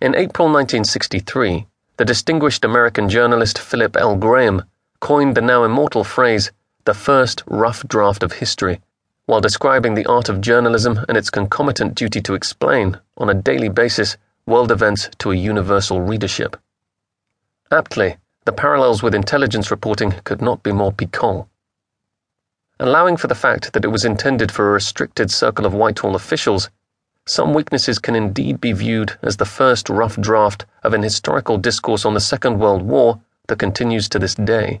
In April 1963, the distinguished American journalist Philip L. Graham coined the now immortal phrase, the first rough draft of history, while describing the art of journalism and its concomitant duty to explain, on a daily basis, world events to a universal readership. Aptly, the parallels with intelligence reporting could not be more piquant. Allowing for the fact that it was intended for a restricted circle of Whitehall officials, some weaknesses can indeed be viewed as the first rough draft of an historical discourse on the Second World War that continues to this day.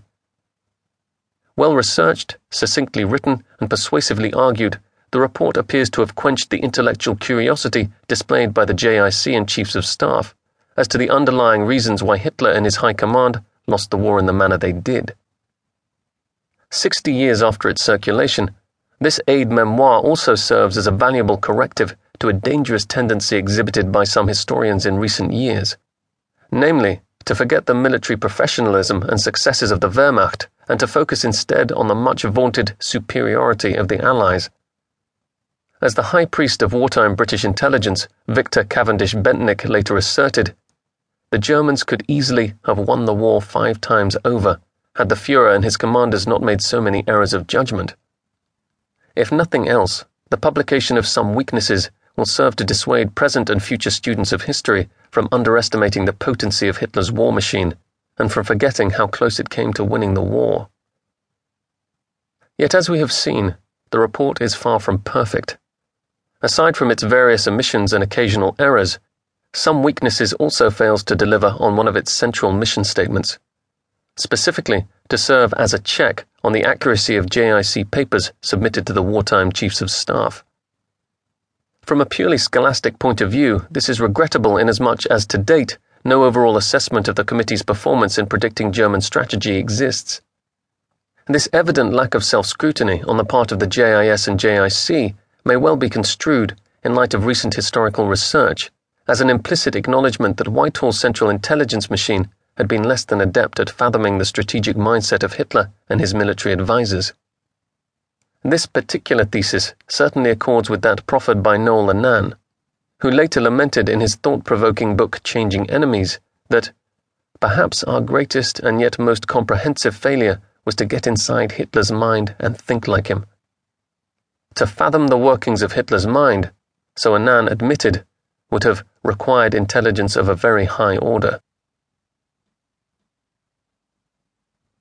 Well researched, succinctly written, and persuasively argued, the report appears to have quenched the intellectual curiosity displayed by the JIC and Chiefs of Staff as to the underlying reasons why Hitler and his High Command lost the war in the manner they did. Sixty years after its circulation, this aide memoir also serves as a valuable corrective to a dangerous tendency exhibited by some historians in recent years, namely, to forget the military professionalism and successes of the Wehrmacht and to focus instead on the much vaunted superiority of the Allies. As the High Priest of wartime British intelligence, Victor Cavendish Bentinck, later asserted, the Germans could easily have won the war five times over had the Fuhrer and his commanders not made so many errors of judgment. If nothing else, the publication of some weaknesses will serve to dissuade present and future students of history from underestimating the potency of Hitler's war machine and from forgetting how close it came to winning the war. Yet, as we have seen, the report is far from perfect. Aside from its various omissions and occasional errors, some weaknesses also fails to deliver on one of its central mission statements specifically to serve as a check on the accuracy of JIC papers submitted to the wartime chiefs of staff. From a purely scholastic point of view, this is regrettable inasmuch as to date, no overall assessment of the committee's performance in predicting German strategy exists. This evident lack of self scrutiny on the part of the JIS and JIC may well be construed, in light of recent historical research, as an implicit acknowledgement that Whitehall's central intelligence machine had been less than adept at fathoming the strategic mindset of Hitler and his military advisers. This particular thesis certainly accords with that proffered by Noel Annan, who later lamented in his thought provoking book Changing Enemies that perhaps our greatest and yet most comprehensive failure was to get inside Hitler's mind and think like him. To fathom the workings of Hitler's mind, so Annan admitted, would have required intelligence of a very high order.